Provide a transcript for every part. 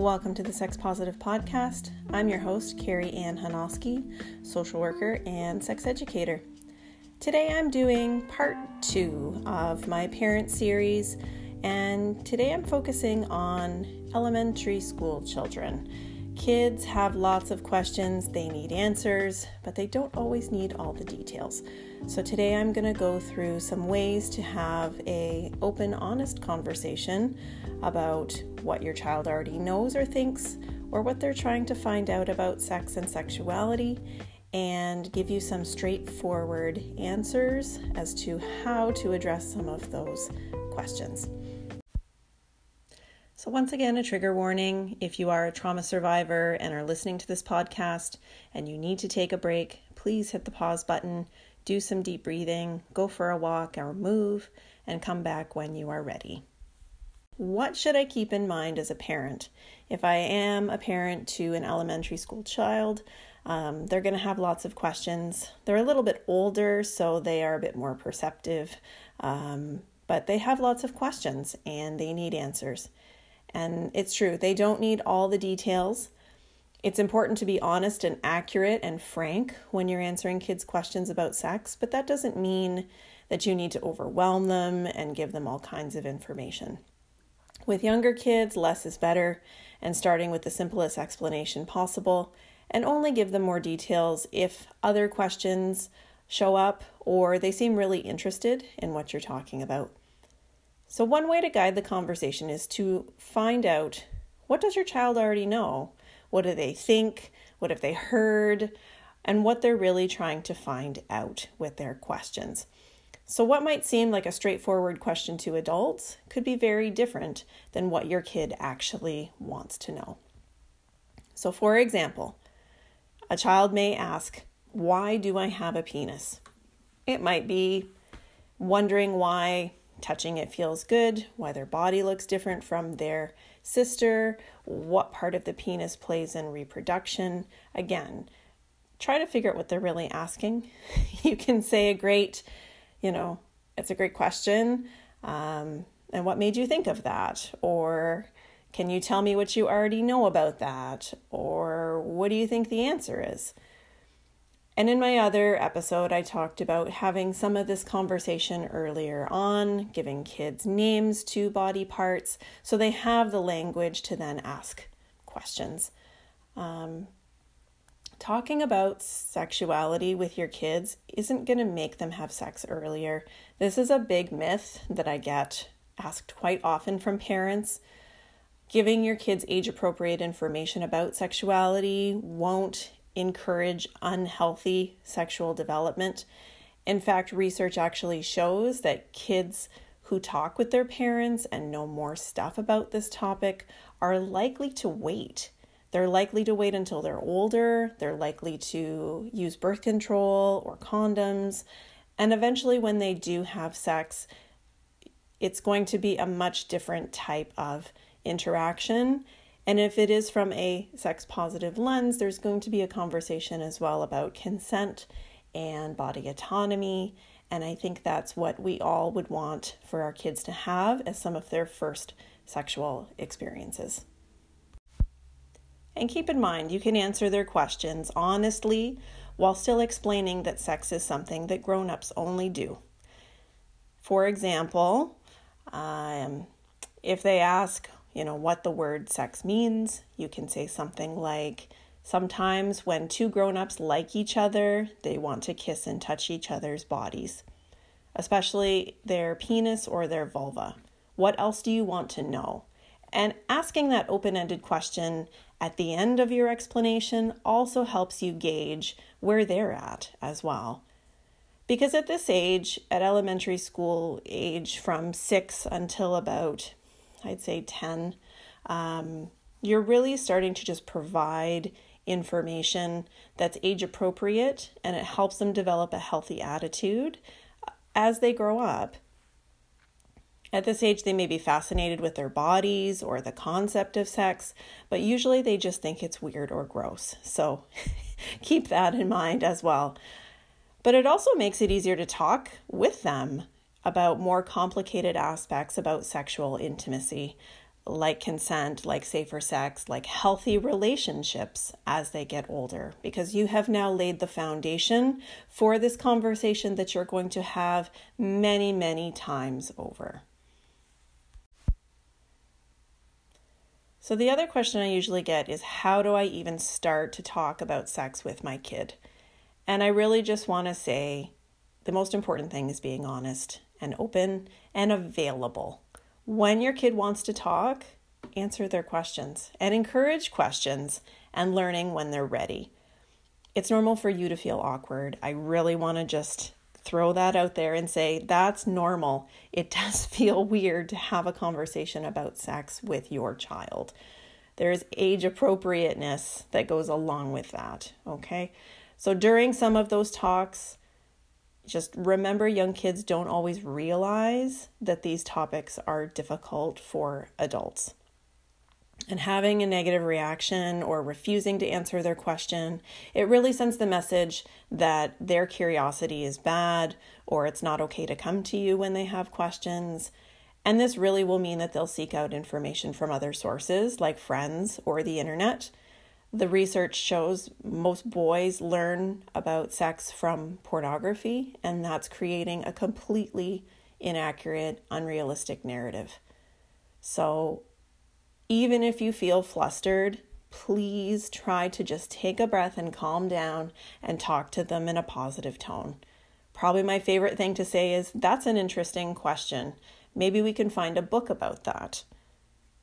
Welcome to the Sex Positive Podcast. I'm your host, Carrie Ann Hanoski, social worker and sex educator. Today I'm doing part two of my parent series, and today I'm focusing on elementary school children. Kids have lots of questions, they need answers, but they don't always need all the details. So today I'm going to go through some ways to have a open, honest conversation about what your child already knows or thinks or what they're trying to find out about sex and sexuality and give you some straightforward answers as to how to address some of those questions. So, once again, a trigger warning if you are a trauma survivor and are listening to this podcast and you need to take a break, please hit the pause button, do some deep breathing, go for a walk or move, and come back when you are ready. What should I keep in mind as a parent? If I am a parent to an elementary school child, um, they're going to have lots of questions. They're a little bit older, so they are a bit more perceptive, um, but they have lots of questions and they need answers. And it's true, they don't need all the details. It's important to be honest and accurate and frank when you're answering kids' questions about sex, but that doesn't mean that you need to overwhelm them and give them all kinds of information. With younger kids, less is better, and starting with the simplest explanation possible, and only give them more details if other questions show up or they seem really interested in what you're talking about. So, one way to guide the conversation is to find out what does your child already know? What do they think? What have they heard? And what they're really trying to find out with their questions. So, what might seem like a straightforward question to adults could be very different than what your kid actually wants to know. So, for example, a child may ask, Why do I have a penis? It might be wondering why touching it feels good, why their body looks different from their sister, what part of the penis plays in reproduction. Again, try to figure out what they're really asking. you can say a great, you know, it's a great question. Um, and what made you think of that? Or can you tell me what you already know about that? Or what do you think the answer is? And in my other episode, I talked about having some of this conversation earlier on, giving kids names to body parts so they have the language to then ask questions. Um, talking about sexuality with your kids isn't going to make them have sex earlier. This is a big myth that I get asked quite often from parents. Giving your kids age appropriate information about sexuality won't encourage unhealthy sexual development. In fact, research actually shows that kids who talk with their parents and know more stuff about this topic are likely to wait. They're likely to wait until they're older, they're likely to use birth control or condoms, and eventually, when they do have sex, it's going to be a much different type of interaction and if it is from a sex positive lens, there's going to be a conversation as well about consent and body autonomy. And I think that's what we all would want for our kids to have as some of their first sexual experiences. And keep in mind, you can answer their questions honestly while still explaining that sex is something that grown ups only do. For example, um, if they ask, you know, what the word sex means. You can say something like, Sometimes when two grown ups like each other, they want to kiss and touch each other's bodies, especially their penis or their vulva. What else do you want to know? And asking that open ended question at the end of your explanation also helps you gauge where they're at as well. Because at this age, at elementary school age from six until about I'd say 10, um, you're really starting to just provide information that's age appropriate and it helps them develop a healthy attitude as they grow up. At this age, they may be fascinated with their bodies or the concept of sex, but usually they just think it's weird or gross. So keep that in mind as well. But it also makes it easier to talk with them about more complicated aspects about sexual intimacy, like consent, like safer sex, like healthy relationships as they get older, because you have now laid the foundation for this conversation that you're going to have many, many times over. So, the other question I usually get is how do I even start to talk about sex with my kid? And I really just want to say the most important thing is being honest and open and available. When your kid wants to talk, answer their questions and encourage questions and learning when they're ready. It's normal for you to feel awkward. I really want to just throw that out there and say that's normal. It does feel weird to have a conversation about sex with your child. There's age appropriateness that goes along with that, okay? So during some of those talks, just remember young kids don't always realize that these topics are difficult for adults. And having a negative reaction or refusing to answer their question, it really sends the message that their curiosity is bad or it's not okay to come to you when they have questions. And this really will mean that they'll seek out information from other sources like friends or the internet the research shows most boys learn about sex from pornography, and that's creating a completely inaccurate, unrealistic narrative. So, even if you feel flustered, please try to just take a breath and calm down and talk to them in a positive tone. Probably my favorite thing to say is, That's an interesting question. Maybe we can find a book about that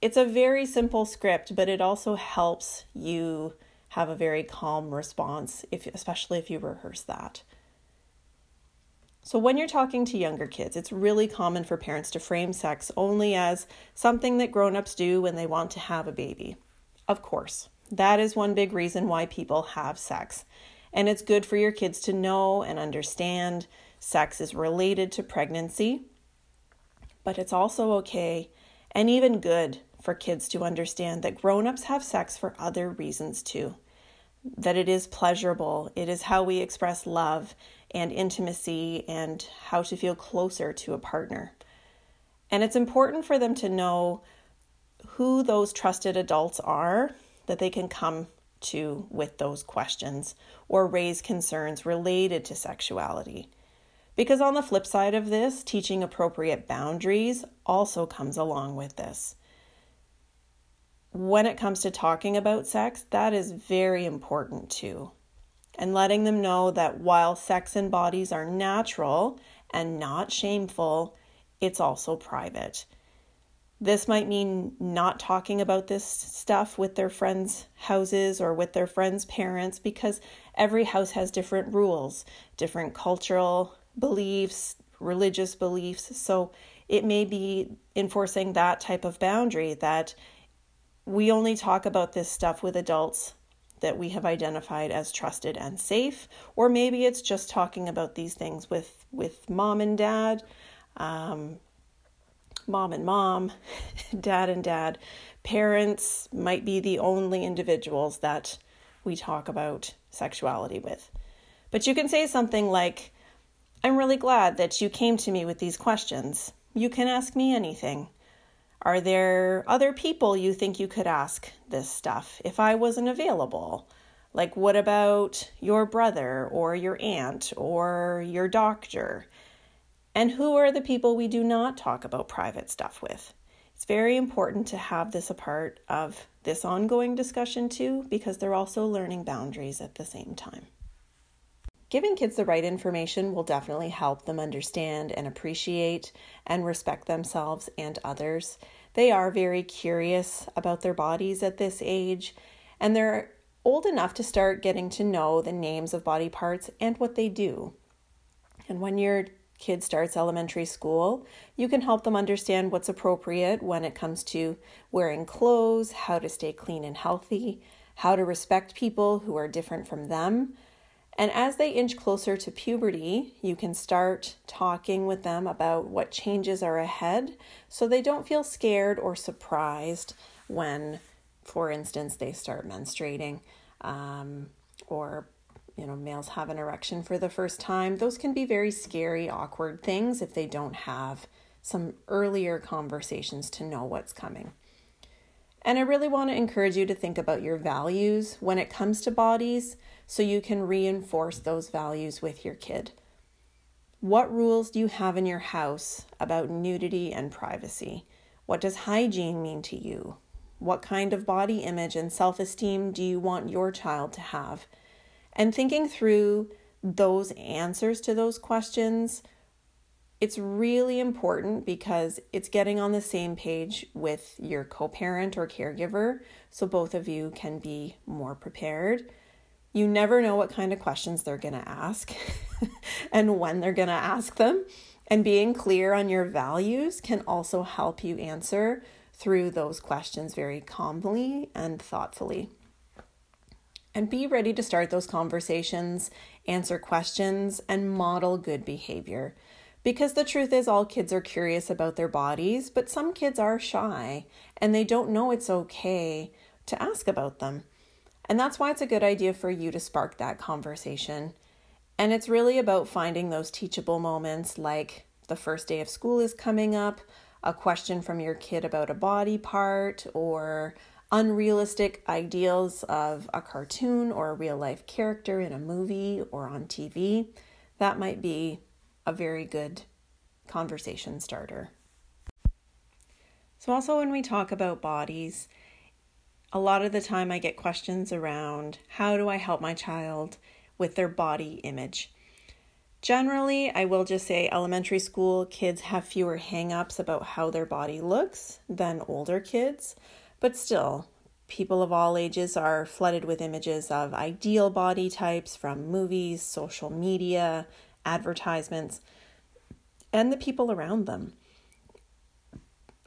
it's a very simple script, but it also helps you have a very calm response, if, especially if you rehearse that. So, when you're talking to younger kids, it's really common for parents to frame sex only as something that grown ups do when they want to have a baby. Of course, that is one big reason why people have sex. And it's good for your kids to know and understand sex is related to pregnancy, but it's also okay and even good for kids to understand that grown-ups have sex for other reasons too. That it is pleasurable, it is how we express love and intimacy and how to feel closer to a partner. And it's important for them to know who those trusted adults are that they can come to with those questions or raise concerns related to sexuality. Because on the flip side of this, teaching appropriate boundaries also comes along with this when it comes to talking about sex, that is very important too. And letting them know that while sex and bodies are natural and not shameful, it's also private. This might mean not talking about this stuff with their friends' houses or with their friends' parents because every house has different rules, different cultural beliefs, religious beliefs. So it may be enforcing that type of boundary that we only talk about this stuff with adults that we have identified as trusted and safe, or maybe it's just talking about these things with with mom and dad, um, mom and mom, dad and dad. Parents might be the only individuals that we talk about sexuality with. But you can say something like, I'm really glad that you came to me with these questions. You can ask me anything. Are there other people you think you could ask this stuff if I wasn't available? Like, what about your brother or your aunt or your doctor? And who are the people we do not talk about private stuff with? It's very important to have this a part of this ongoing discussion too, because they're also learning boundaries at the same time. Giving kids the right information will definitely help them understand and appreciate and respect themselves and others. They are very curious about their bodies at this age, and they're old enough to start getting to know the names of body parts and what they do. And when your kid starts elementary school, you can help them understand what's appropriate when it comes to wearing clothes, how to stay clean and healthy, how to respect people who are different from them, and as they inch closer to puberty, you can start talking with them about what changes are ahead so they don't feel scared or surprised when, for instance, they start menstruating um, or you know males have an erection for the first time. Those can be very scary awkward things if they don't have some earlier conversations to know what's coming. And I really want to encourage you to think about your values. When it comes to bodies so you can reinforce those values with your kid. What rules do you have in your house about nudity and privacy? What does hygiene mean to you? What kind of body image and self esteem do you want your child to have? And thinking through those answers to those questions it's really important because it's getting on the same page with your co parent or caregiver so both of you can be more prepared. You never know what kind of questions they're going to ask and when they're going to ask them. And being clear on your values can also help you answer through those questions very calmly and thoughtfully. And be ready to start those conversations, answer questions, and model good behavior. Because the truth is, all kids are curious about their bodies, but some kids are shy and they don't know it's okay to ask about them. And that's why it's a good idea for you to spark that conversation. And it's really about finding those teachable moments like the first day of school is coming up, a question from your kid about a body part, or unrealistic ideals of a cartoon or a real life character in a movie or on TV. That might be a very good conversation starter. So, also when we talk about bodies, a lot of the time I get questions around how do I help my child with their body image? Generally, I will just say elementary school kids have fewer hangups about how their body looks than older kids, but still, people of all ages are flooded with images of ideal body types from movies, social media, advertisements, and the people around them.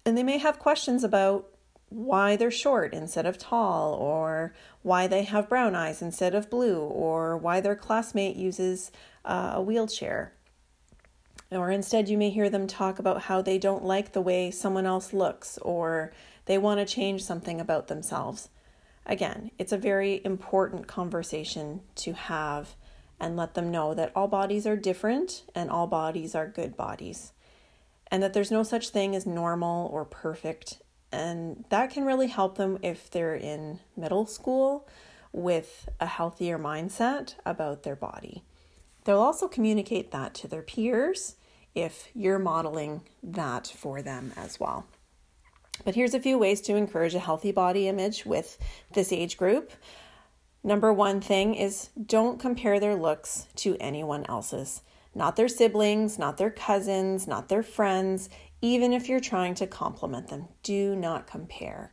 And they may have questions about why they're short instead of tall, or why they have brown eyes instead of blue, or why their classmate uses uh, a wheelchair. Or instead, you may hear them talk about how they don't like the way someone else looks, or they want to change something about themselves. Again, it's a very important conversation to have and let them know that all bodies are different and all bodies are good bodies, and that there's no such thing as normal or perfect. And that can really help them if they're in middle school with a healthier mindset about their body. They'll also communicate that to their peers if you're modeling that for them as well. But here's a few ways to encourage a healthy body image with this age group. Number one thing is don't compare their looks to anyone else's. Not their siblings, not their cousins, not their friends, even if you're trying to compliment them. Do not compare.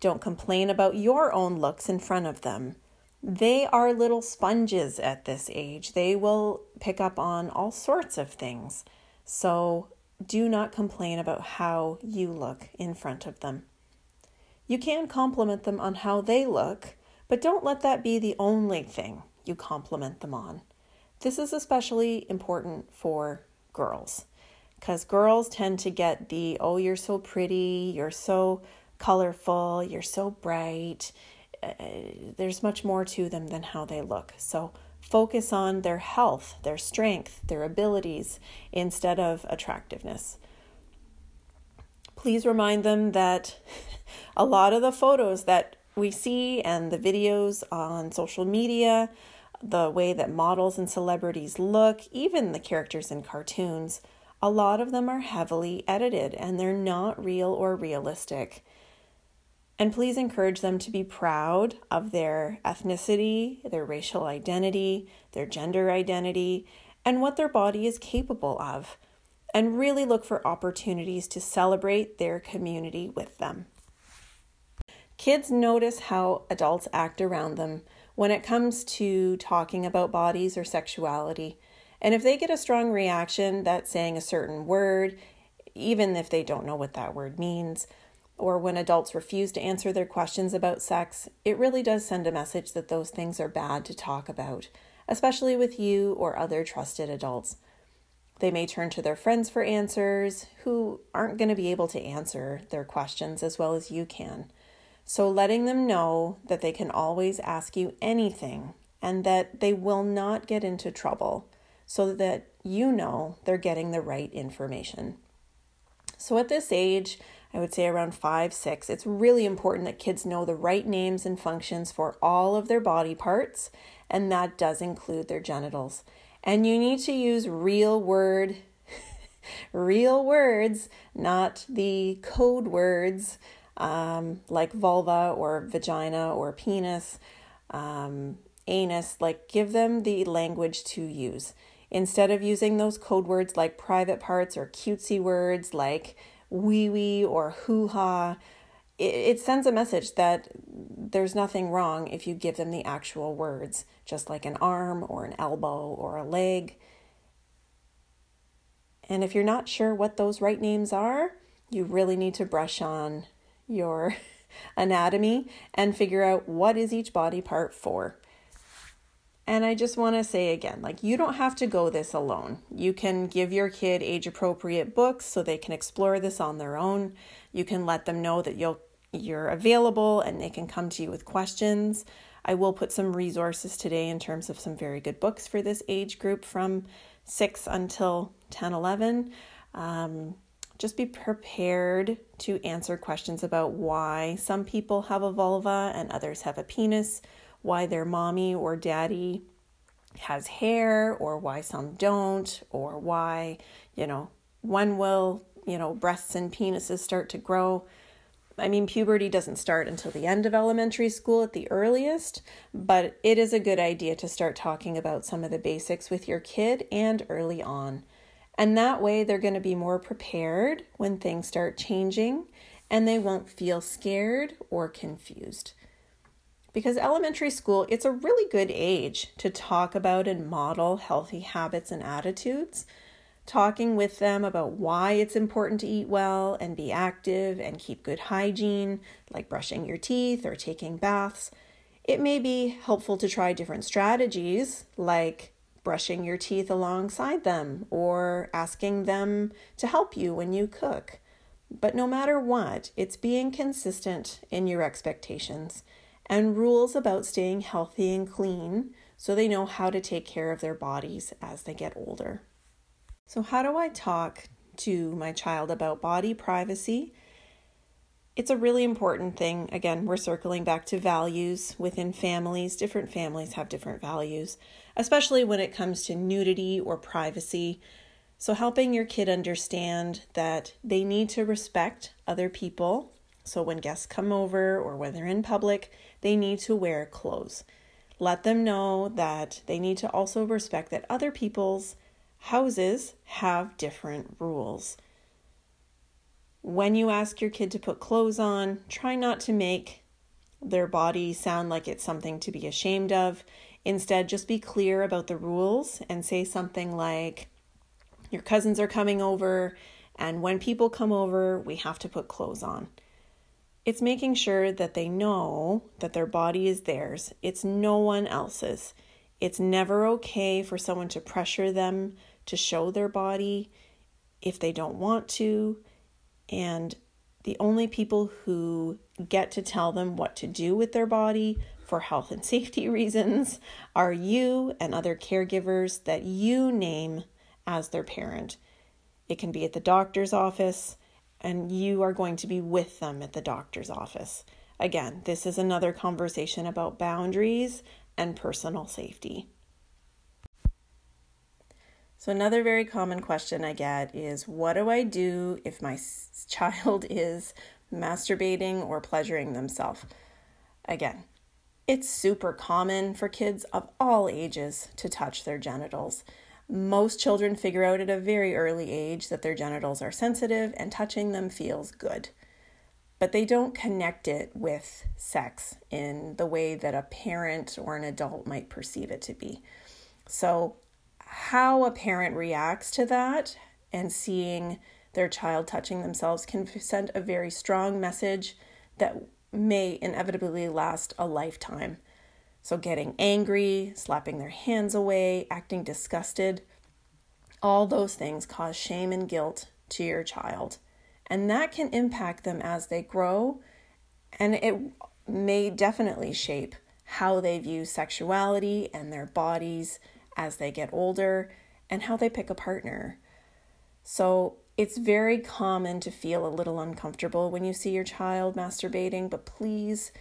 Don't complain about your own looks in front of them. They are little sponges at this age. They will pick up on all sorts of things. So do not complain about how you look in front of them. You can compliment them on how they look but don't let that be the only thing you compliment them on. This is especially important for girls because girls tend to get the, oh, you're so pretty, you're so colorful, you're so bright. Uh, there's much more to them than how they look. So focus on their health, their strength, their abilities instead of attractiveness. Please remind them that a lot of the photos that we see and the videos on social media, the way that models and celebrities look, even the characters in cartoons, a lot of them are heavily edited and they're not real or realistic. And please encourage them to be proud of their ethnicity, their racial identity, their gender identity, and what their body is capable of. And really look for opportunities to celebrate their community with them. Kids notice how adults act around them when it comes to talking about bodies or sexuality. And if they get a strong reaction that's saying a certain word, even if they don't know what that word means, or when adults refuse to answer their questions about sex, it really does send a message that those things are bad to talk about, especially with you or other trusted adults. They may turn to their friends for answers who aren't going to be able to answer their questions as well as you can. So, letting them know that they can always ask you anything and that they will not get into trouble so that you know they're getting the right information. So, at this age, I would say around five, six. It's really important that kids know the right names and functions for all of their body parts, and that does include their genitals. And you need to use real word, real words, not the code words um, like vulva or vagina or penis, um, anus. Like, give them the language to use. Instead of using those code words like private parts or cutesy words like wee wee or hoo ha, it, it sends a message that there's nothing wrong if you give them the actual words, just like an arm or an elbow or a leg. And if you're not sure what those right names are, you really need to brush on your anatomy and figure out what is each body part for. And I just want to say again, like you don't have to go this alone. You can give your kid age appropriate books so they can explore this on their own. You can let them know that you'll you're available and they can come to you with questions. I will put some resources today in terms of some very good books for this age group from 6 until 10 11. Um, just be prepared to answer questions about why some people have a vulva and others have a penis, why their mommy or daddy has hair, or why some don't, or why, you know, when will, you know, breasts and penises start to grow. I mean, puberty doesn't start until the end of elementary school at the earliest, but it is a good idea to start talking about some of the basics with your kid and early on. And that way, they're going to be more prepared when things start changing and they won't feel scared or confused. Because elementary school, it's a really good age to talk about and model healthy habits and attitudes. Talking with them about why it's important to eat well and be active and keep good hygiene, like brushing your teeth or taking baths. It may be helpful to try different strategies, like brushing your teeth alongside them or asking them to help you when you cook. But no matter what, it's being consistent in your expectations and rules about staying healthy and clean so they know how to take care of their bodies as they get older. So, how do I talk to my child about body privacy it's a really important thing. Again, we're circling back to values within families. Different families have different values, especially when it comes to nudity or privacy. So, helping your kid understand that they need to respect other people. So, when guests come over or when they're in public, they need to wear clothes. Let them know that they need to also respect that other people's houses have different rules. When you ask your kid to put clothes on, try not to make their body sound like it's something to be ashamed of. Instead, just be clear about the rules and say something like, Your cousins are coming over, and when people come over, we have to put clothes on. It's making sure that they know that their body is theirs, it's no one else's. It's never okay for someone to pressure them to show their body if they don't want to. And the only people who get to tell them what to do with their body for health and safety reasons are you and other caregivers that you name as their parent. It can be at the doctor's office, and you are going to be with them at the doctor's office. Again, this is another conversation about boundaries and personal safety. So, another very common question I get is what do I do if my child is masturbating or pleasuring themselves? Again, it's super common for kids of all ages to touch their genitals. Most children figure out at a very early age that their genitals are sensitive and touching them feels good. But they don't connect it with sex in the way that a parent or an adult might perceive it to be. So, how a parent reacts to that and seeing their child touching themselves can send a very strong message that may inevitably last a lifetime. So, getting angry, slapping their hands away, acting disgusted, all those things cause shame and guilt to your child. And that can impact them as they grow, and it may definitely shape how they view sexuality and their bodies as they get older and how they pick a partner. So it's very common to feel a little uncomfortable when you see your child masturbating, but please,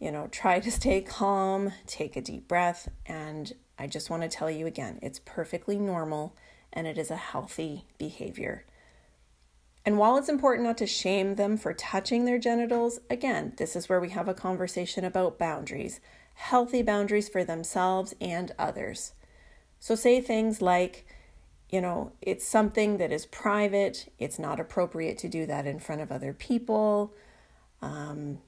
you know, try to stay calm, take a deep breath, and I just want to tell you again, it's perfectly normal and it is a healthy behavior. And while it's important not to shame them for touching their genitals, again, this is where we have a conversation about boundaries, healthy boundaries for themselves and others. So say things like, you know, it's something that is private, it's not appropriate to do that in front of other people. Um,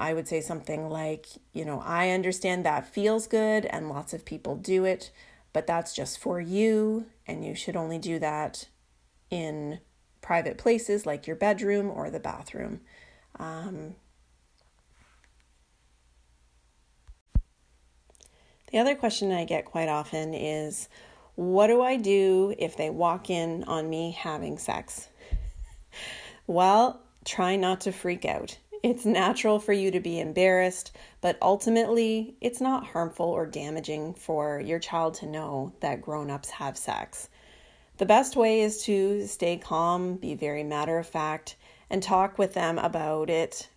I would say something like, you know, I understand that feels good and lots of people do it, but that's just for you, and you should only do that in private places like your bedroom or the bathroom. Um, the other question I get quite often is what do I do if they walk in on me having sex? well, try not to freak out. It's natural for you to be embarrassed, but ultimately, it's not harmful or damaging for your child to know that grown ups have sex. The best way is to stay calm, be very matter of fact, and talk with them about it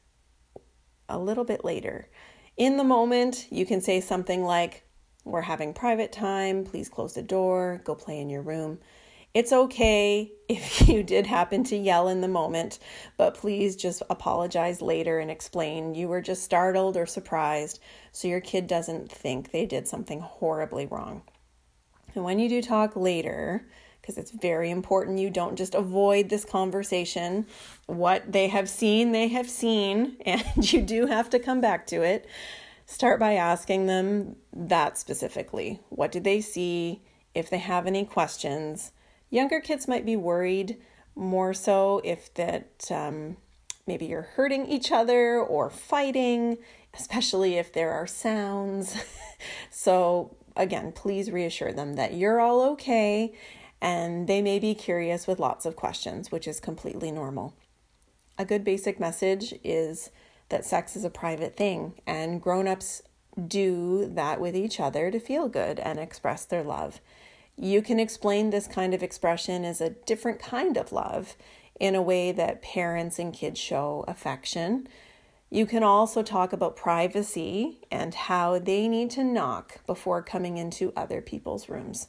a little bit later. In the moment, you can say something like, We're having private time, please close the door, go play in your room. It's okay if you did happen to yell in the moment, but please just apologize later and explain you were just startled or surprised so your kid doesn't think they did something horribly wrong. And when you do talk later, because it's very important you don't just avoid this conversation. What they have seen, they have seen, and you do have to come back to it. Start by asking them that specifically. What did they see? If they have any questions, younger kids might be worried more so if that um, maybe you're hurting each other or fighting, especially if there are sounds. so, again, please reassure them that you're all okay and they may be curious with lots of questions, which is completely normal. A good basic message is that sex is a private thing, and grown ups do that with each other to feel good and express their love. You can explain this kind of expression as a different kind of love in a way that parents and kids show affection. You can also talk about privacy and how they need to knock before coming into other people's rooms.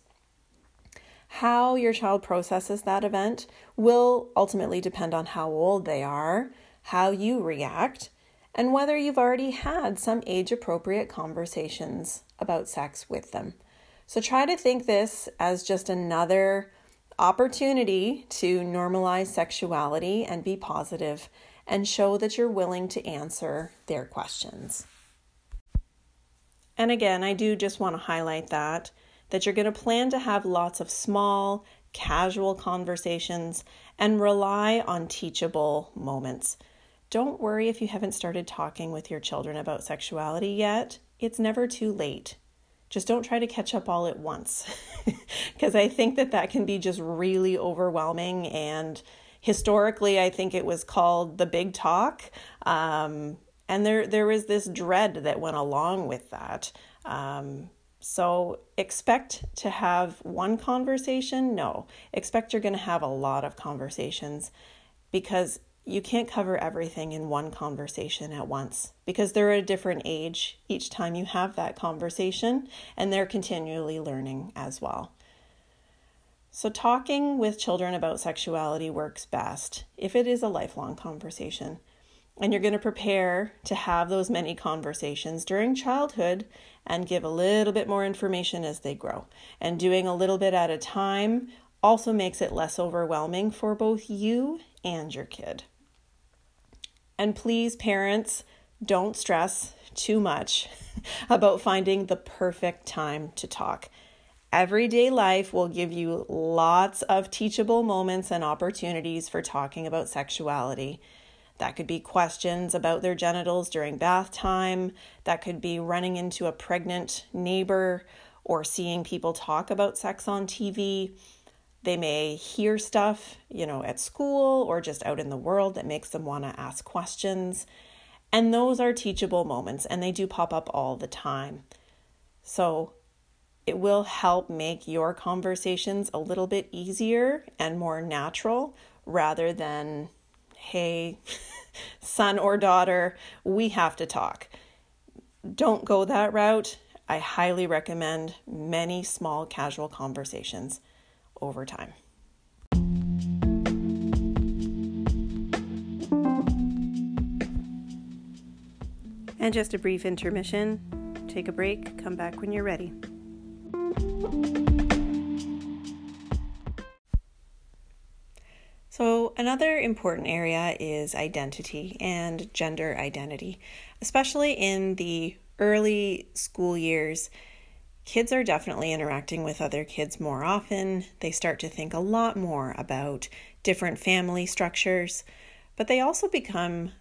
How your child processes that event will ultimately depend on how old they are, how you react, and whether you've already had some age appropriate conversations about sex with them. So try to think this as just another opportunity to normalize sexuality and be positive and show that you're willing to answer their questions. And again, I do just want to highlight that that you're going to plan to have lots of small, casual conversations and rely on teachable moments. Don't worry if you haven't started talking with your children about sexuality yet. It's never too late. Just don't try to catch up all at once because I think that that can be just really overwhelming. And historically, I think it was called the big talk. Um, and there, there was this dread that went along with that. Um, so expect to have one conversation? No. Expect you're going to have a lot of conversations because you can't cover everything in one conversation at once because they're at a different age each time you have that conversation and they're continually learning as well. So, talking with children about sexuality works best if it is a lifelong conversation. And you're going to prepare to have those many conversations during childhood and give a little bit more information as they grow. And doing a little bit at a time also makes it less overwhelming for both you and your kid. And please, parents, don't stress too much about finding the perfect time to talk. Everyday life will give you lots of teachable moments and opportunities for talking about sexuality. That could be questions about their genitals during bath time. That could be running into a pregnant neighbor or seeing people talk about sex on TV. They may hear stuff, you know, at school or just out in the world that makes them want to ask questions. And those are teachable moments and they do pop up all the time. So it will help make your conversations a little bit easier and more natural rather than, hey, son or daughter, we have to talk. Don't go that route. I highly recommend many small casual conversations over time. And just a brief intermission. Take a break, come back when you're ready. So, another important area is identity and gender identity, especially in the early school years. Kids are definitely interacting with other kids more often. They start to think a lot more about different family structures, but they also become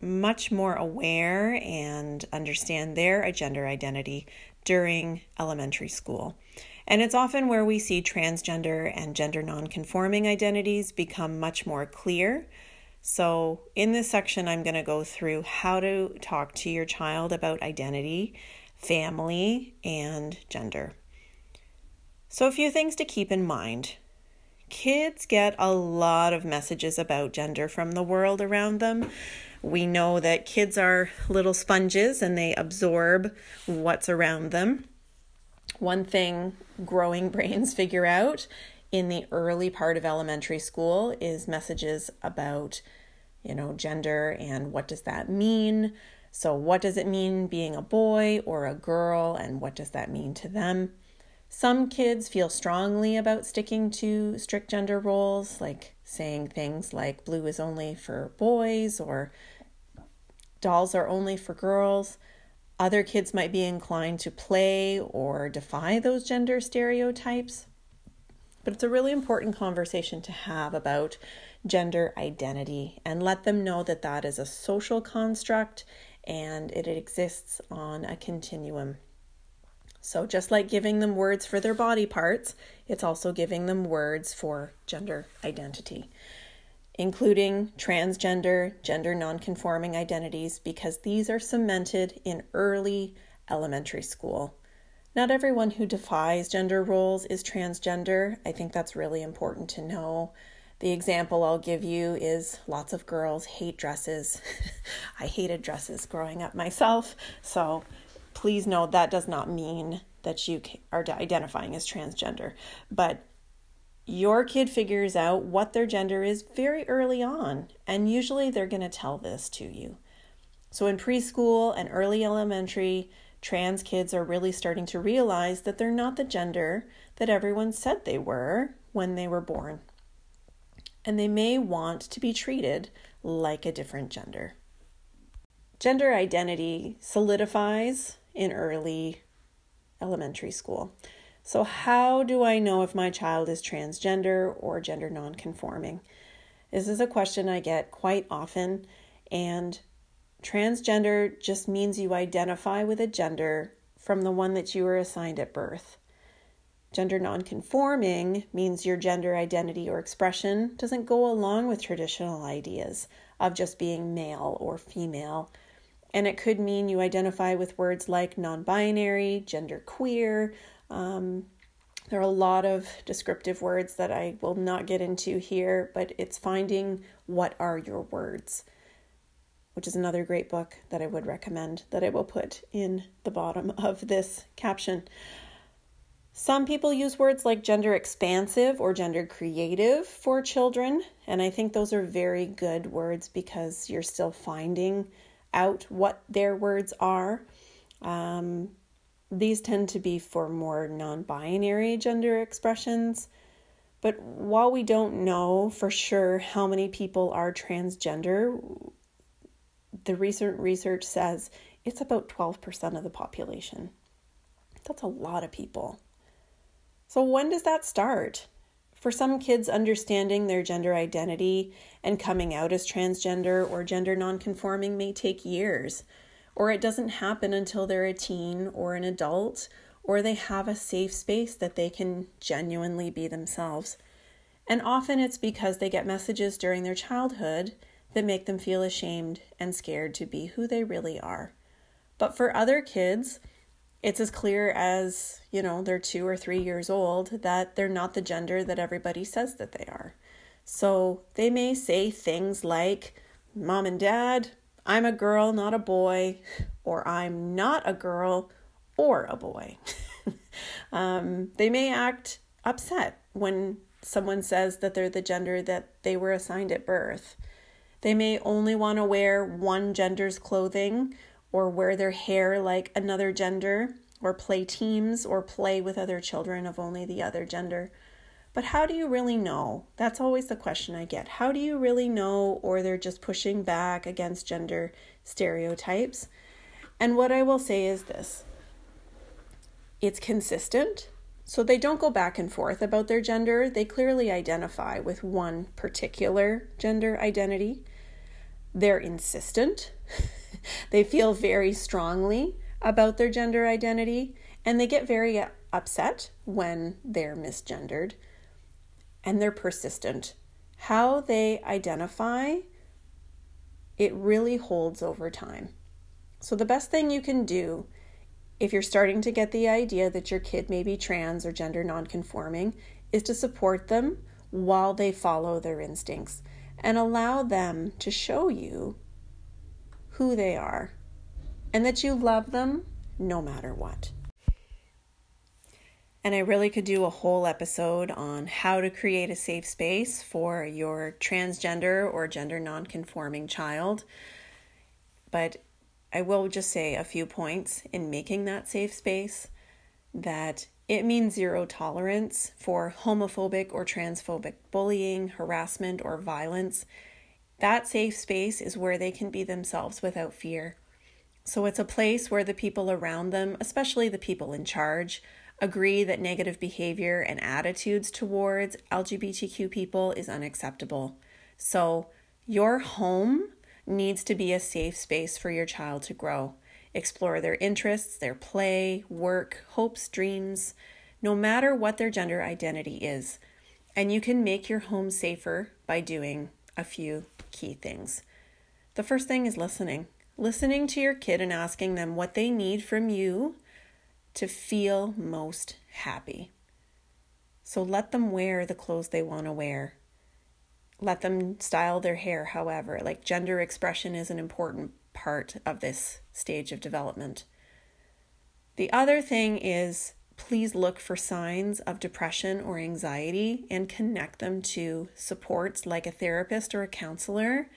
much more aware and understand their gender identity during elementary school. And it's often where we see transgender and gender nonconforming identities become much more clear. So, in this section, I'm going to go through how to talk to your child about identity, family, and gender. So, a few things to keep in mind. Kids get a lot of messages about gender from the world around them. We know that kids are little sponges and they absorb what's around them. One thing growing brains figure out in the early part of elementary school is messages about, you know, gender and what does that mean? So, what does it mean being a boy or a girl, and what does that mean to them? Some kids feel strongly about sticking to strict gender roles, like saying things like blue is only for boys or dolls are only for girls. Other kids might be inclined to play or defy those gender stereotypes. But it's a really important conversation to have about gender identity and let them know that that is a social construct and it exists on a continuum. So, just like giving them words for their body parts, it's also giving them words for gender identity including transgender, gender nonconforming identities, because these are cemented in early elementary school. Not everyone who defies gender roles is transgender. I think that's really important to know. The example I'll give you is lots of girls hate dresses. I hated dresses growing up myself, so please know that does not mean that you are identifying as transgender. But your kid figures out what their gender is very early on, and usually they're going to tell this to you. So, in preschool and early elementary, trans kids are really starting to realize that they're not the gender that everyone said they were when they were born. And they may want to be treated like a different gender. Gender identity solidifies in early elementary school. So, how do I know if my child is transgender or gender nonconforming? This is a question I get quite often, and transgender just means you identify with a gender from the one that you were assigned at birth. Gender nonconforming means your gender identity or expression doesn't go along with traditional ideas of just being male or female. And it could mean you identify with words like non binary, gender queer, um, there are a lot of descriptive words that I will not get into here, but it's finding what are your words, which is another great book that I would recommend that I will put in the bottom of this caption. Some people use words like gender expansive or gender creative for children, and I think those are very good words because you're still finding out what their words are. Um, these tend to be for more non binary gender expressions. But while we don't know for sure how many people are transgender, the recent research says it's about 12% of the population. That's a lot of people. So, when does that start? For some kids, understanding their gender identity and coming out as transgender or gender nonconforming may take years or it doesn't happen until they're a teen or an adult, or they have a safe space that they can genuinely be themselves. And often it's because they get messages during their childhood that make them feel ashamed and scared to be who they really are. But for other kids, it's as clear as, you know, they're two or three years old that they're not the gender that everybody says that they are. So they may say things like, Mom and Dad, I'm a girl, not a boy, or I'm not a girl or a boy. um, they may act upset when someone says that they're the gender that they were assigned at birth. They may only want to wear one gender's clothing or wear their hair like another gender or play teams or play with other children of only the other gender. But how do you really know? That's always the question I get. How do you really know, or they're just pushing back against gender stereotypes? And what I will say is this it's consistent. So they don't go back and forth about their gender. They clearly identify with one particular gender identity. They're insistent. they feel very strongly about their gender identity and they get very upset when they're misgendered and they're persistent. How they identify, it really holds over time. So, the best thing you can do if you're starting to get the idea that your kid may be trans or gender nonconforming is to support them while they follow their instincts and allow them to show you who they are and that you love them no matter what. And I really could do a whole episode on how to create a safe space for your transgender or gender nonconforming child. But I will just say a few points in making that safe space that it means zero tolerance for homophobic or transphobic bullying, harassment, or violence. That safe space is where they can be themselves without fear. So it's a place where the people around them, especially the people in charge, agree that negative behavior and attitudes towards LGBTQ people is unacceptable. So, your home needs to be a safe space for your child to grow, explore their interests, their play, work, hopes, dreams, no matter what their gender identity is. And you can make your home safer by doing a few key things. The first thing is listening. Listening to your kid and asking them what they need from you to feel most happy. So let them wear the clothes they want to wear. Let them style their hair, however. Like gender expression is an important part of this stage of development. The other thing is please look for signs of depression or anxiety and connect them to supports like a therapist or a counselor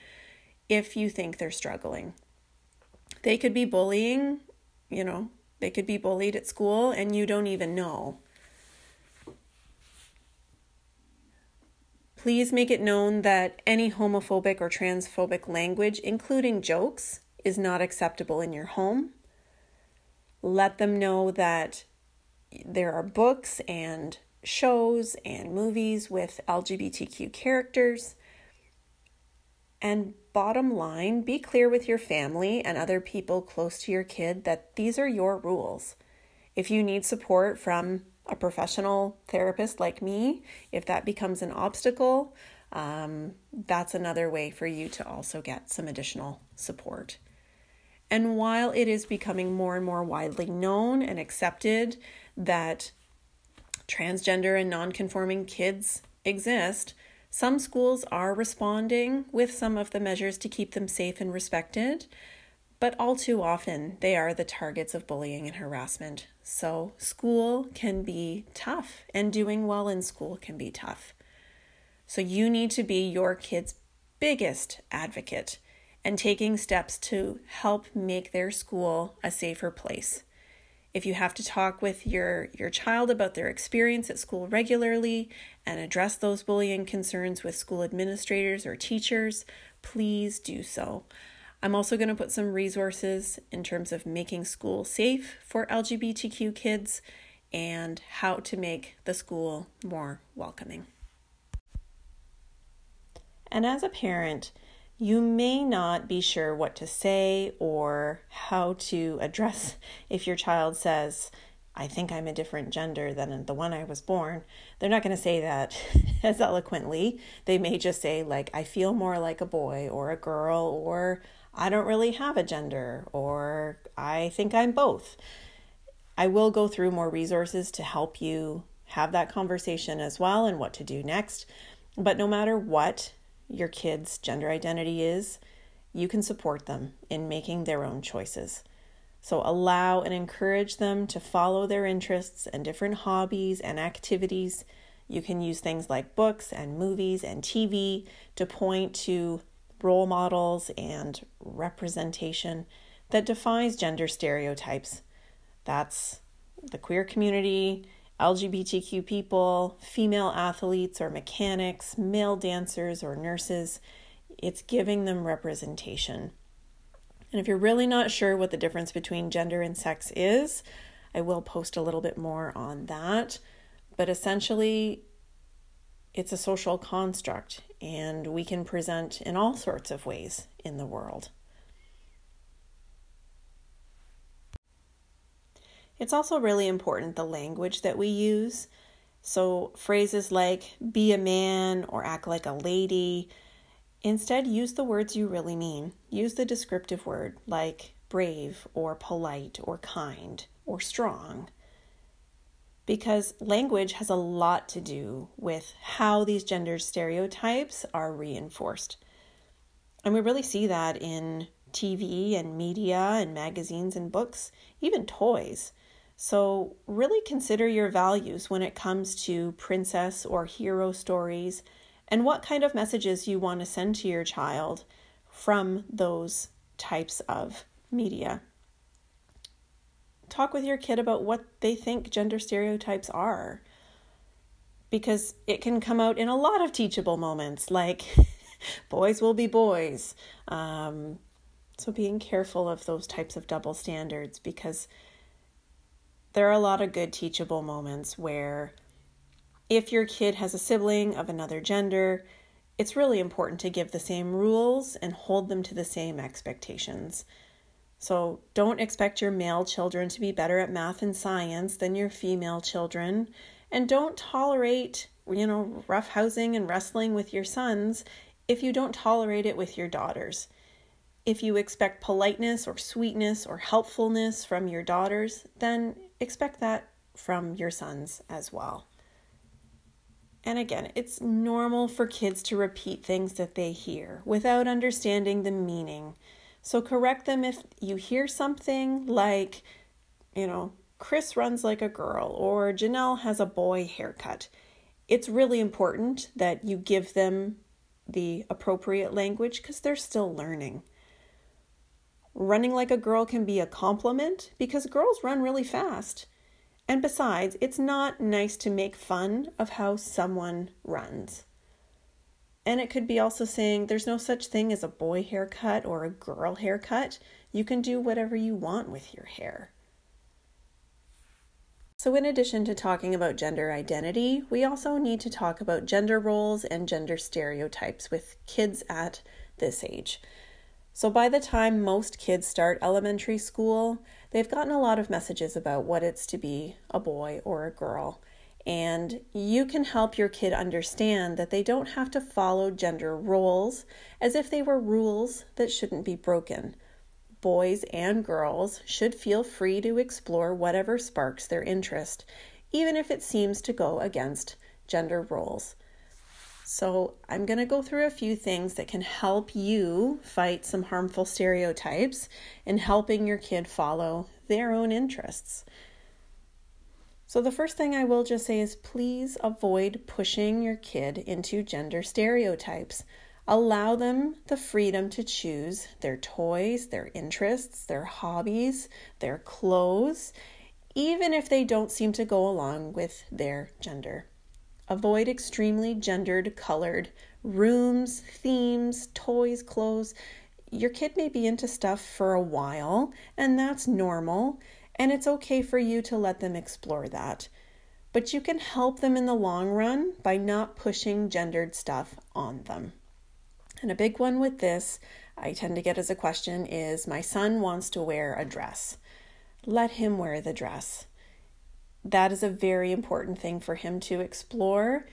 if you think they're struggling. They could be bullying, you know, they could be bullied at school and you don't even know. Please make it known that any homophobic or transphobic language, including jokes, is not acceptable in your home. Let them know that there are books and shows and movies with LGBTQ characters. And bottom line, be clear with your family and other people close to your kid that these are your rules. If you need support from a professional therapist like me, if that becomes an obstacle, um, that's another way for you to also get some additional support. And while it is becoming more and more widely known and accepted that transgender and nonconforming kids exist, some schools are responding with some of the measures to keep them safe and respected, but all too often they are the targets of bullying and harassment. So, school can be tough, and doing well in school can be tough. So, you need to be your kid's biggest advocate and taking steps to help make their school a safer place. If you have to talk with your, your child about their experience at school regularly and address those bullying concerns with school administrators or teachers, please do so. I'm also going to put some resources in terms of making school safe for LGBTQ kids and how to make the school more welcoming. And as a parent, you may not be sure what to say or how to address if your child says, I think I'm a different gender than the one I was born. They're not going to say that as eloquently. They may just say, like, I feel more like a boy or a girl, or I don't really have a gender, or I think I'm both. I will go through more resources to help you have that conversation as well and what to do next. But no matter what your kid's gender identity is, you can support them in making their own choices. So allow and encourage them to follow their interests and different hobbies and activities. You can use things like books and movies and TV to point to role models and representation that defies gender stereotypes. That's the queer community, LGBTQ people, female athletes or mechanics, male dancers or nurses. It's giving them representation. And if you're really not sure what the difference between gender and sex is, I will post a little bit more on that. But essentially, it's a social construct, and we can present in all sorts of ways in the world. It's also really important the language that we use. So, phrases like be a man or act like a lady Instead, use the words you really mean. Use the descriptive word like brave or polite or kind or strong. Because language has a lot to do with how these gender stereotypes are reinforced. And we really see that in TV and media and magazines and books, even toys. So, really consider your values when it comes to princess or hero stories and what kind of messages you want to send to your child from those types of media. Talk with your kid about what they think gender stereotypes are because it can come out in a lot of teachable moments, like boys will be boys. Um, so, being careful of those types of double standards because there are a lot of good teachable moments where if your kid has a sibling of another gender, it's really important to give the same rules and hold them to the same expectations. So don't expect your male children to be better at math and science than your female children. And don't tolerate, you know, roughhousing and wrestling with your sons if you don't tolerate it with your daughters. If you expect politeness or sweetness or helpfulness from your daughters, then expect that from your sons as well. And again, it's normal for kids to repeat things that they hear without understanding the meaning. So correct them if you hear something like, you know, Chris runs like a girl or Janelle has a boy haircut. It's really important that you give them the appropriate language because they're still learning. Running like a girl can be a compliment because girls run really fast. And besides, it's not nice to make fun of how someone runs. And it could be also saying there's no such thing as a boy haircut or a girl haircut. You can do whatever you want with your hair. So, in addition to talking about gender identity, we also need to talk about gender roles and gender stereotypes with kids at this age. So, by the time most kids start elementary school, they've gotten a lot of messages about what it's to be a boy or a girl. And you can help your kid understand that they don't have to follow gender roles as if they were rules that shouldn't be broken. Boys and girls should feel free to explore whatever sparks their interest, even if it seems to go against gender roles. So, I'm going to go through a few things that can help you fight some harmful stereotypes in helping your kid follow their own interests. So, the first thing I will just say is please avoid pushing your kid into gender stereotypes. Allow them the freedom to choose their toys, their interests, their hobbies, their clothes, even if they don't seem to go along with their gender. Avoid extremely gendered colored rooms, themes, toys, clothes. Your kid may be into stuff for a while, and that's normal, and it's okay for you to let them explore that. But you can help them in the long run by not pushing gendered stuff on them. And a big one with this, I tend to get as a question, is my son wants to wear a dress. Let him wear the dress that is a very important thing for him to explore.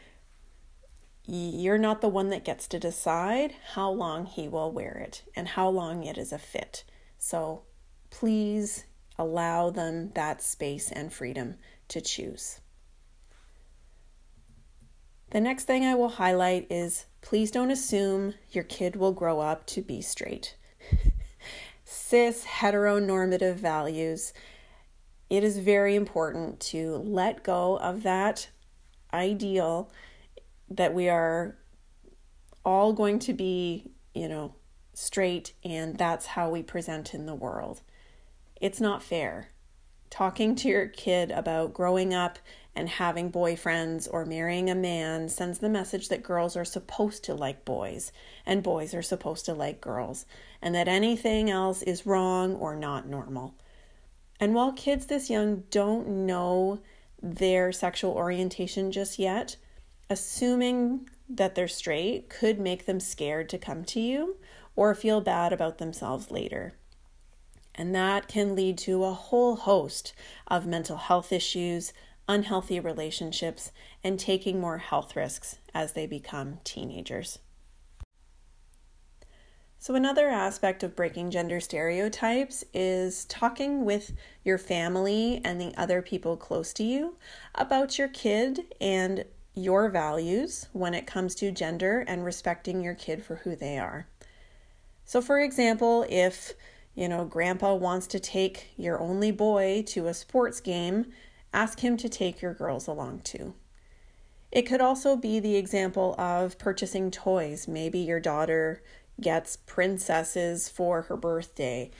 You're not the one that gets to decide how long he will wear it and how long it is a fit. So please Allow them that space and freedom to choose. The next thing I will highlight is please don't assume your kid will grow up to be straight. Cis heteronormative values, it is very important to let go of that ideal that we are all going to be, you know, straight and that's how we present in the world. It's not fair. Talking to your kid about growing up and having boyfriends or marrying a man sends the message that girls are supposed to like boys and boys are supposed to like girls, and that anything else is wrong or not normal. And while kids this young don't know their sexual orientation just yet, assuming that they're straight could make them scared to come to you or feel bad about themselves later. And that can lead to a whole host of mental health issues, unhealthy relationships, and taking more health risks as they become teenagers. So, another aspect of breaking gender stereotypes is talking with your family and the other people close to you about your kid and your values when it comes to gender and respecting your kid for who they are. So, for example, if you know, grandpa wants to take your only boy to a sports game, ask him to take your girls along too. It could also be the example of purchasing toys. Maybe your daughter gets princesses for her birthday.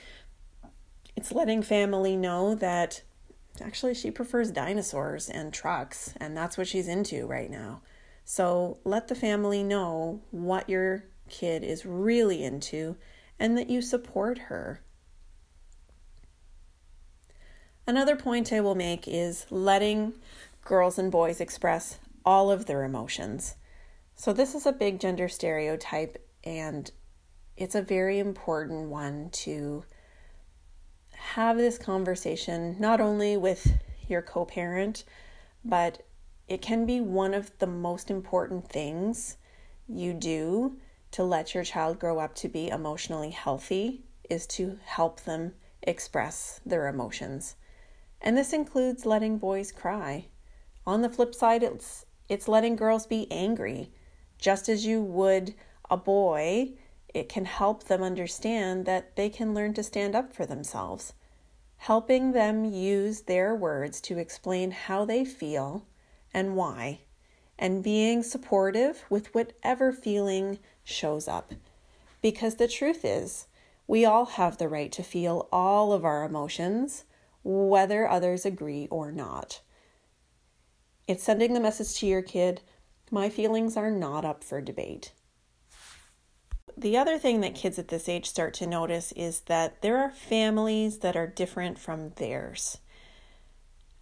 It's letting family know that actually she prefers dinosaurs and trucks, and that's what she's into right now. So let the family know what your kid is really into and that you support her. Another point I will make is letting girls and boys express all of their emotions. So, this is a big gender stereotype, and it's a very important one to have this conversation not only with your co parent, but it can be one of the most important things you do to let your child grow up to be emotionally healthy is to help them express their emotions. And this includes letting boys cry. On the flip side, it's it's letting girls be angry. Just as you would a boy, it can help them understand that they can learn to stand up for themselves. Helping them use their words to explain how they feel and why, and being supportive with whatever feeling shows up. Because the truth is, we all have the right to feel all of our emotions whether others agree or not. It's sending the message to your kid my feelings are not up for debate. The other thing that kids at this age start to notice is that there are families that are different from theirs.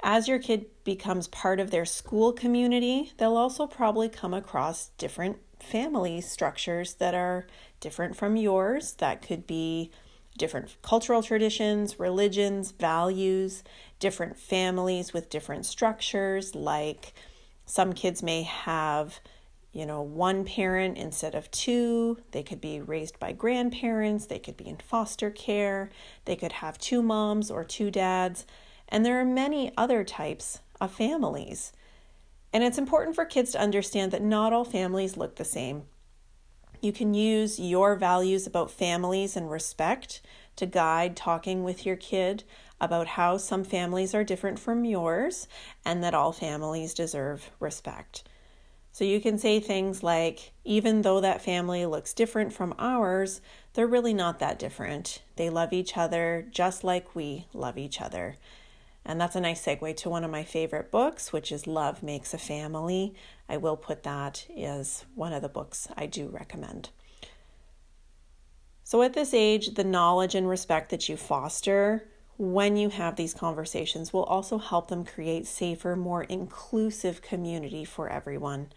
As your kid becomes part of their school community, they'll also probably come across different family structures that are different from yours. That could be different cultural traditions, religions, values, different families with different structures. Like some kids may have, you know, one parent instead of two. They could be raised by grandparents. They could be in foster care. They could have two moms or two dads. And there are many other types of families. And it's important for kids to understand that not all families look the same. You can use your values about families and respect to guide talking with your kid about how some families are different from yours and that all families deserve respect. So you can say things like, even though that family looks different from ours, they're really not that different. They love each other just like we love each other. And that's a nice segue to one of my favorite books, which is Love Makes a Family. I will put that as one of the books I do recommend. So, at this age, the knowledge and respect that you foster when you have these conversations will also help them create safer, more inclusive community for everyone.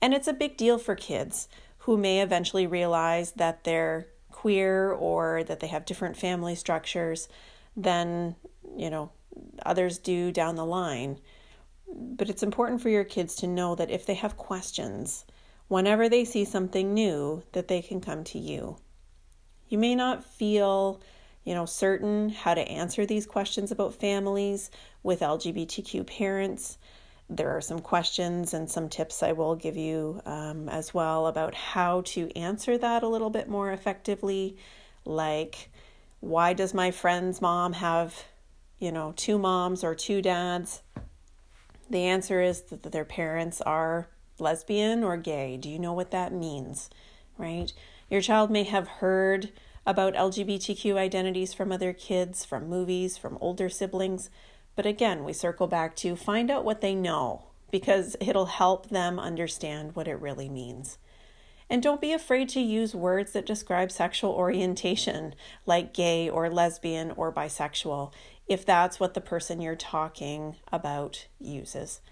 And it's a big deal for kids who may eventually realize that they're queer or that they have different family structures than, you know, others do down the line. But it's important for your kids to know that if they have questions, whenever they see something new, that they can come to you. You may not feel, you know, certain how to answer these questions about families with LGBTQ parents. There are some questions and some tips I will give you um, as well about how to answer that a little bit more effectively. Like, why does my friend's mom have, you know, two moms or two dads? The answer is that their parents are lesbian or gay. Do you know what that means? Right? Your child may have heard about LGBTQ identities from other kids, from movies, from older siblings. But again, we circle back to find out what they know because it'll help them understand what it really means. And don't be afraid to use words that describe sexual orientation, like gay or lesbian or bisexual, if that's what the person you're talking about uses.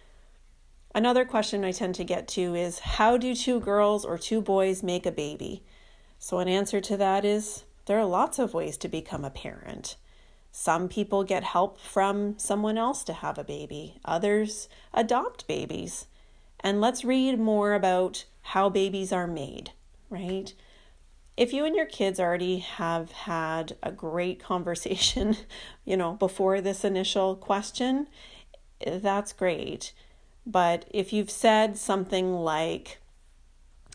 Another question I tend to get to is How do two girls or two boys make a baby? So, an answer to that is there are lots of ways to become a parent. Some people get help from someone else to have a baby, others adopt babies. And let's read more about how babies are made, right? If you and your kids already have had a great conversation, you know, before this initial question, that's great. But if you've said something like,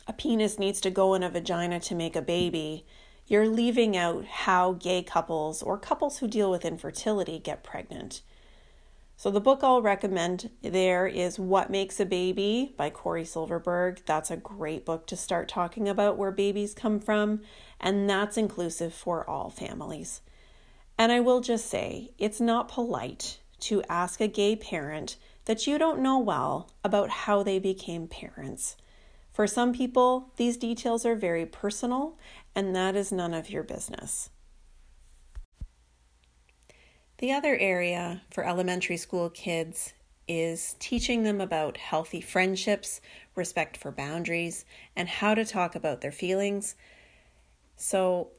a penis needs to go in a vagina to make a baby, you're leaving out how gay couples or couples who deal with infertility get pregnant. So, the book I'll recommend there is What Makes a Baby by Cory Silverberg. That's a great book to start talking about where babies come from, and that's inclusive for all families. And I will just say, it's not polite to ask a gay parent that you don't know well about how they became parents. For some people, these details are very personal, and that is none of your business. The other area for elementary school kids is teaching them about healthy friendships, respect for boundaries, and how to talk about their feelings. So,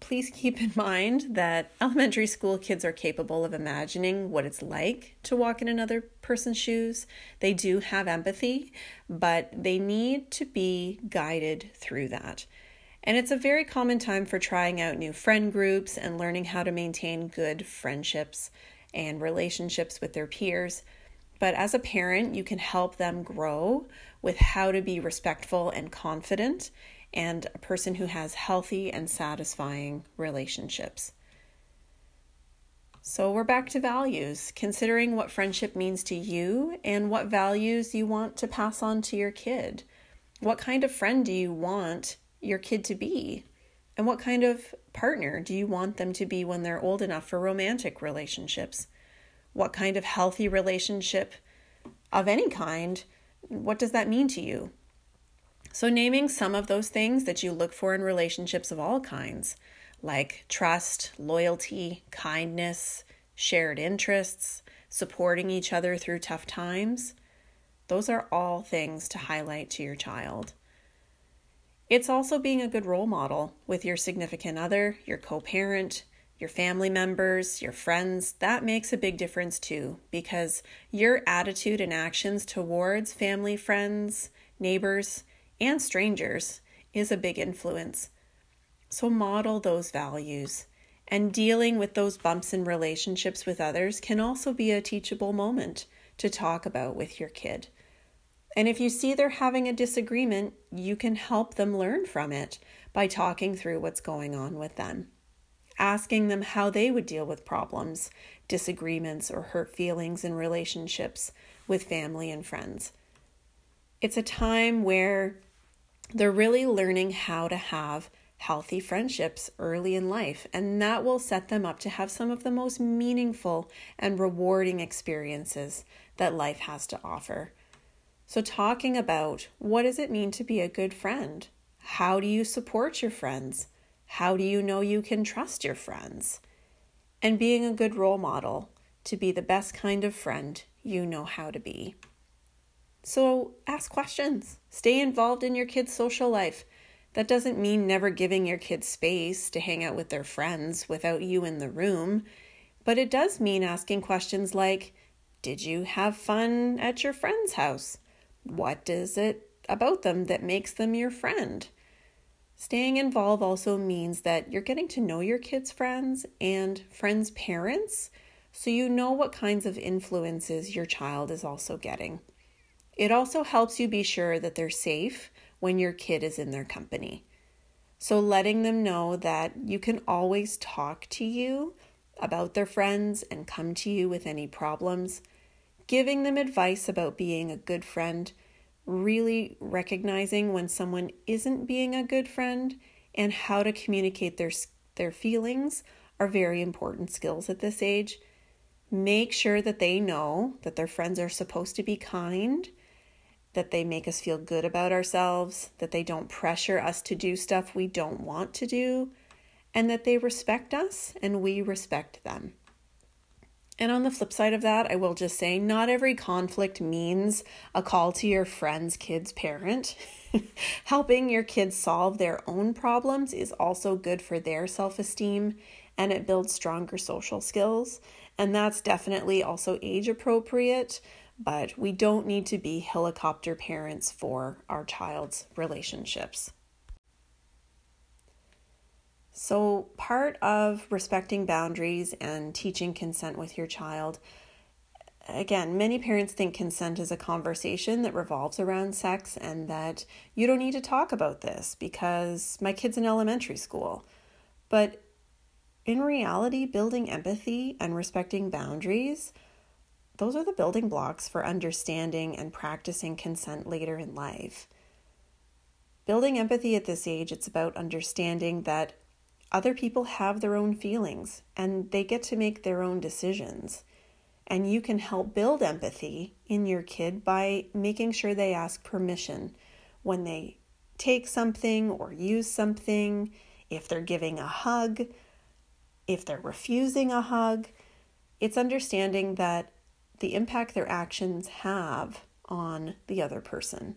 please keep in mind that elementary school kids are capable of imagining what it's like to walk in another person's shoes. They do have empathy, but they need to be guided through that. And it's a very common time for trying out new friend groups and learning how to maintain good friendships and relationships with their peers. But as a parent, you can help them grow with how to be respectful and confident and a person who has healthy and satisfying relationships. So we're back to values, considering what friendship means to you and what values you want to pass on to your kid. What kind of friend do you want your kid to be? And what kind of partner do you want them to be when they're old enough for romantic relationships? What kind of healthy relationship of any kind? What does that mean to you? So, naming some of those things that you look for in relationships of all kinds, like trust, loyalty, kindness, shared interests, supporting each other through tough times, those are all things to highlight to your child. It's also being a good role model with your significant other, your co parent, your family members, your friends. That makes a big difference too, because your attitude and actions towards family, friends, neighbors, and strangers is a big influence. So, model those values. And dealing with those bumps in relationships with others can also be a teachable moment to talk about with your kid. And if you see they're having a disagreement, you can help them learn from it by talking through what's going on with them, asking them how they would deal with problems, disagreements, or hurt feelings in relationships with family and friends. It's a time where they're really learning how to have healthy friendships early in life, and that will set them up to have some of the most meaningful and rewarding experiences that life has to offer. So, talking about what does it mean to be a good friend? How do you support your friends? How do you know you can trust your friends? And being a good role model to be the best kind of friend you know how to be. So, ask questions, stay involved in your kids' social life. That doesn't mean never giving your kids space to hang out with their friends without you in the room, but it does mean asking questions like Did you have fun at your friend's house? What is it about them that makes them your friend? Staying involved also means that you're getting to know your kids' friends and friends' parents so you know what kinds of influences your child is also getting. It also helps you be sure that they're safe when your kid is in their company. So, letting them know that you can always talk to you about their friends and come to you with any problems, giving them advice about being a good friend, really recognizing when someone isn't being a good friend, and how to communicate their, their feelings are very important skills at this age. Make sure that they know that their friends are supposed to be kind that they make us feel good about ourselves, that they don't pressure us to do stuff we don't want to do, and that they respect us and we respect them. And on the flip side of that, I will just say not every conflict means a call to your friend's kid's parent. Helping your kids solve their own problems is also good for their self esteem and it builds stronger social skills. And that's definitely also age appropriate but we don't need to be helicopter parents for our child's relationships. So, part of respecting boundaries and teaching consent with your child, again, many parents think consent is a conversation that revolves around sex and that you don't need to talk about this because my kid's in elementary school. But in reality, building empathy and respecting boundaries those are the building blocks for understanding and practicing consent later in life. Building empathy at this age, it's about understanding that other people have their own feelings and they get to make their own decisions. And you can help build empathy in your kid by making sure they ask permission when they take something or use something, if they're giving a hug, if they're refusing a hug. It's understanding that the impact their actions have on the other person.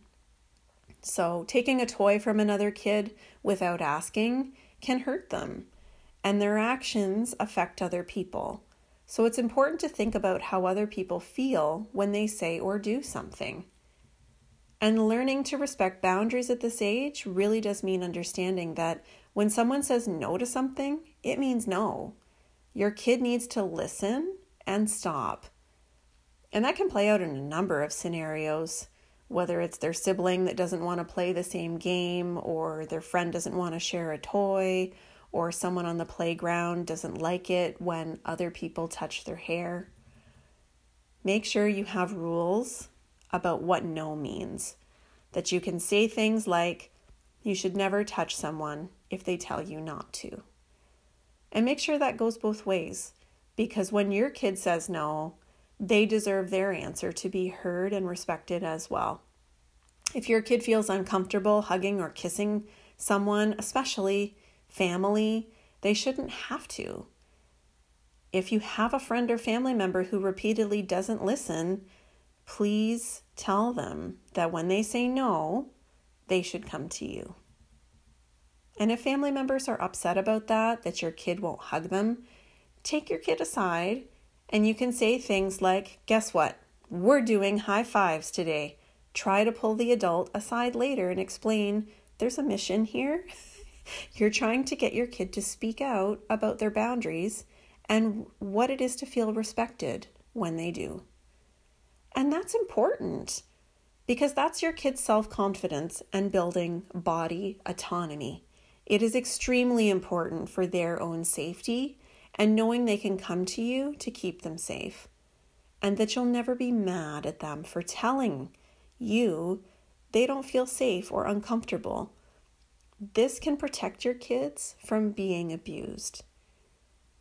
So, taking a toy from another kid without asking can hurt them, and their actions affect other people. So, it's important to think about how other people feel when they say or do something. And learning to respect boundaries at this age really does mean understanding that when someone says no to something, it means no. Your kid needs to listen and stop and that can play out in a number of scenarios, whether it's their sibling that doesn't want to play the same game, or their friend doesn't want to share a toy, or someone on the playground doesn't like it when other people touch their hair. Make sure you have rules about what no means. That you can say things like, you should never touch someone if they tell you not to. And make sure that goes both ways because when your kid says no, they deserve their answer to be heard and respected as well. If your kid feels uncomfortable hugging or kissing someone, especially family, they shouldn't have to. If you have a friend or family member who repeatedly doesn't listen, please tell them that when they say no, they should come to you. And if family members are upset about that, that your kid won't hug them, take your kid aside and you can say things like, Guess what? We're doing high fives today. Try to pull the adult aside later and explain there's a mission here. You're trying to get your kid to speak out about their boundaries and what it is to feel respected when they do. And that's important because that's your kid's self confidence and building body autonomy. It is extremely important for their own safety and knowing they can come to you to keep them safe, and that you'll never be mad at them for telling you they don't feel safe or uncomfortable. This can protect your kids from being abused.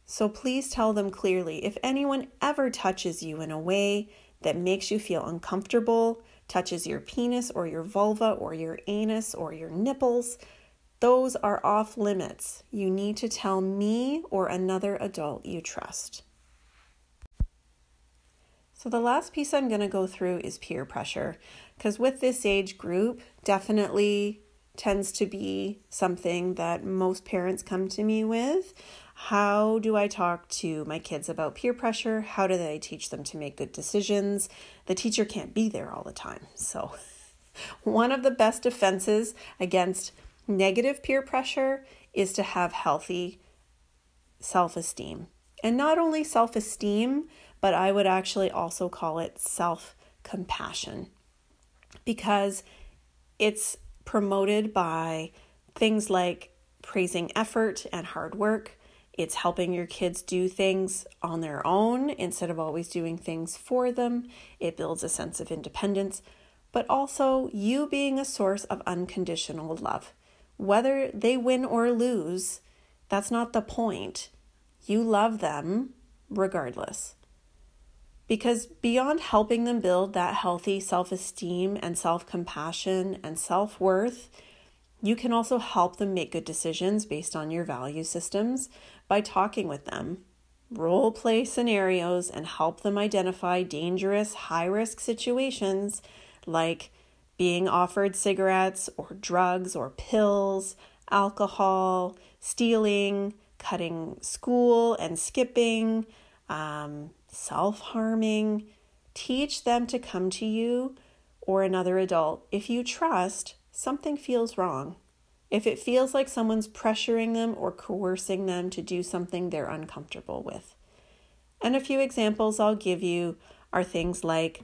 So please tell them clearly if anyone ever touches you in a way that makes you feel uncomfortable, touches your penis or your vulva or your anus or your nipples, those are off limits. You need to tell me or another adult you trust. So, the last piece I'm going to go through is peer pressure, because with this age group, definitely tends to be something that most parents come to me with. How do I talk to my kids about peer pressure? How do I teach them to make good decisions? The teacher can't be there all the time. So, one of the best defenses against Negative peer pressure is to have healthy self esteem. And not only self esteem, but I would actually also call it self compassion because it's promoted by things like praising effort and hard work. It's helping your kids do things on their own instead of always doing things for them. It builds a sense of independence, but also you being a source of unconditional love. Whether they win or lose, that's not the point. You love them regardless. Because beyond helping them build that healthy self esteem and self compassion and self worth, you can also help them make good decisions based on your value systems by talking with them. Role play scenarios and help them identify dangerous, high risk situations like being offered cigarettes or drugs or pills, alcohol, stealing, cutting school and skipping, um, self harming. Teach them to come to you or another adult if you trust something feels wrong. If it feels like someone's pressuring them or coercing them to do something they're uncomfortable with. And a few examples I'll give you are things like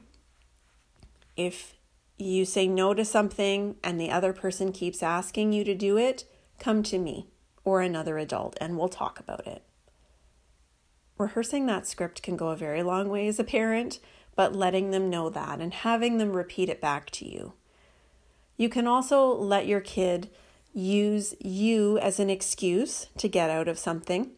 if you say no to something and the other person keeps asking you to do it, come to me or another adult and we'll talk about it rehearsing that script can go a very long way as a parent, but letting them know that and having them repeat it back to you. You can also let your kid use you as an excuse to get out of something.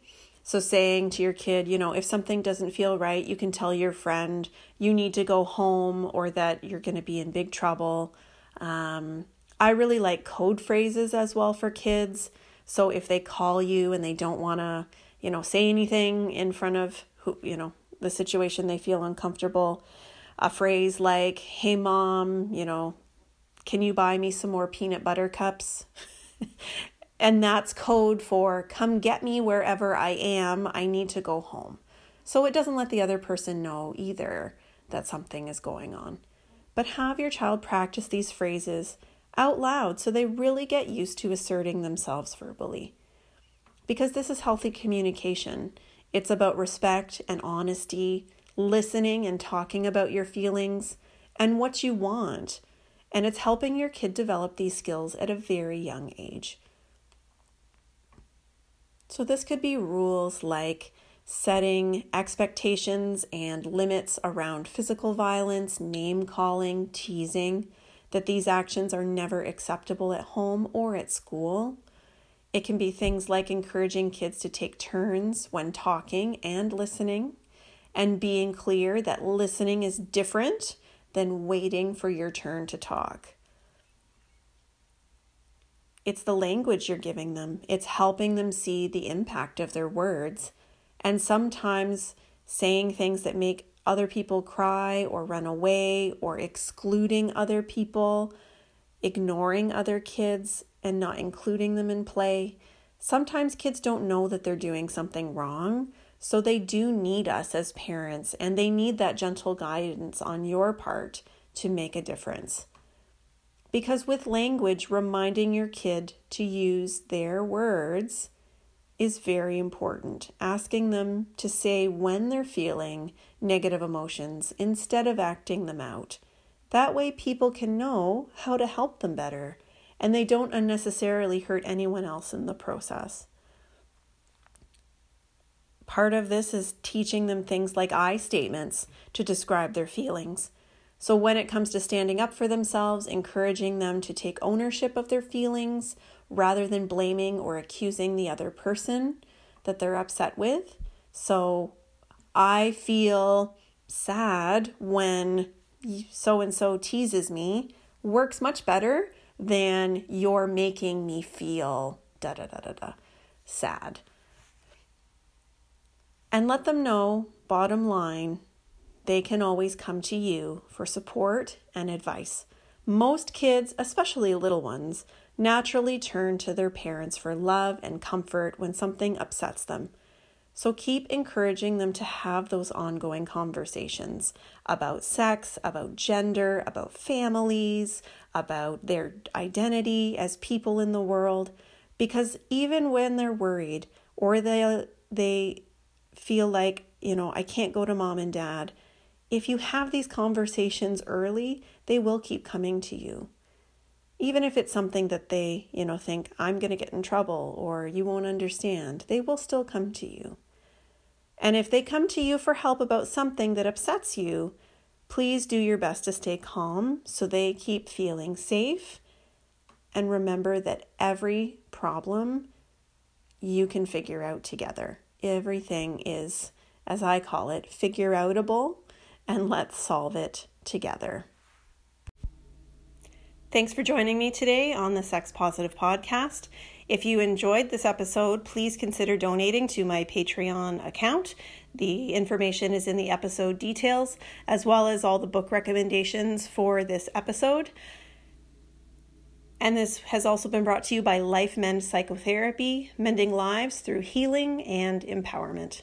So, saying to your kid, you know, if something doesn't feel right, you can tell your friend you need to go home or that you're going to be in big trouble. Um, I really like code phrases as well for kids. So, if they call you and they don't want to, you know, say anything in front of who, you know, the situation they feel uncomfortable. A phrase like, hey, mom, you know, can you buy me some more peanut butter cups? and that's code for come get me wherever I am. I need to go home. So it doesn't let the other person know either that something is going on. But have your child practice these phrases out loud so they really get used to asserting themselves verbally because this is healthy communication. It's about respect and honesty, listening and talking about your feelings and what you want. And it's helping your kid develop these skills at a very young age. So, this could be rules like setting expectations and limits around physical violence, name calling, teasing, that these actions are never acceptable at home or at school. It can be things like encouraging kids to take turns when talking and listening, and being clear that listening is different than waiting for your turn to talk. It's the language you're giving them, it's helping them see the impact of their words, and sometimes saying things that make other people cry or run away or excluding other people, ignoring other kids and not including them in play. Sometimes kids don't know that they're doing something wrong, so they do need us as parents and they need that gentle guidance on your part to make a difference. Because with language, reminding your kid to use their words is very important. Asking them to say when they're feeling negative emotions instead of acting them out. That way, people can know how to help them better and they don't unnecessarily hurt anyone else in the process. Part of this is teaching them things like I statements to describe their feelings. So, when it comes to standing up for themselves, encouraging them to take ownership of their feelings rather than blaming or accusing the other person that they're upset with. So, I feel sad when so and so teases me works much better than you're making me feel da da da da da sad. And let them know, bottom line, they can always come to you for support and advice. Most kids, especially little ones, naturally turn to their parents for love and comfort when something upsets them. So keep encouraging them to have those ongoing conversations about sex, about gender, about families, about their identity as people in the world because even when they're worried or they they feel like, you know, I can't go to mom and dad, if you have these conversations early, they will keep coming to you. Even if it's something that they, you know, think I'm going to get in trouble or you won't understand, they will still come to you. And if they come to you for help about something that upsets you, please do your best to stay calm so they keep feeling safe. And remember that every problem you can figure out together. Everything is, as I call it, figure outable, and let's solve it together. Thanks for joining me today on the Sex Positive Podcast. If you enjoyed this episode, please consider donating to my Patreon account. The information is in the episode details, as well as all the book recommendations for this episode. And this has also been brought to you by Life Mend Psychotherapy, mending lives through healing and empowerment.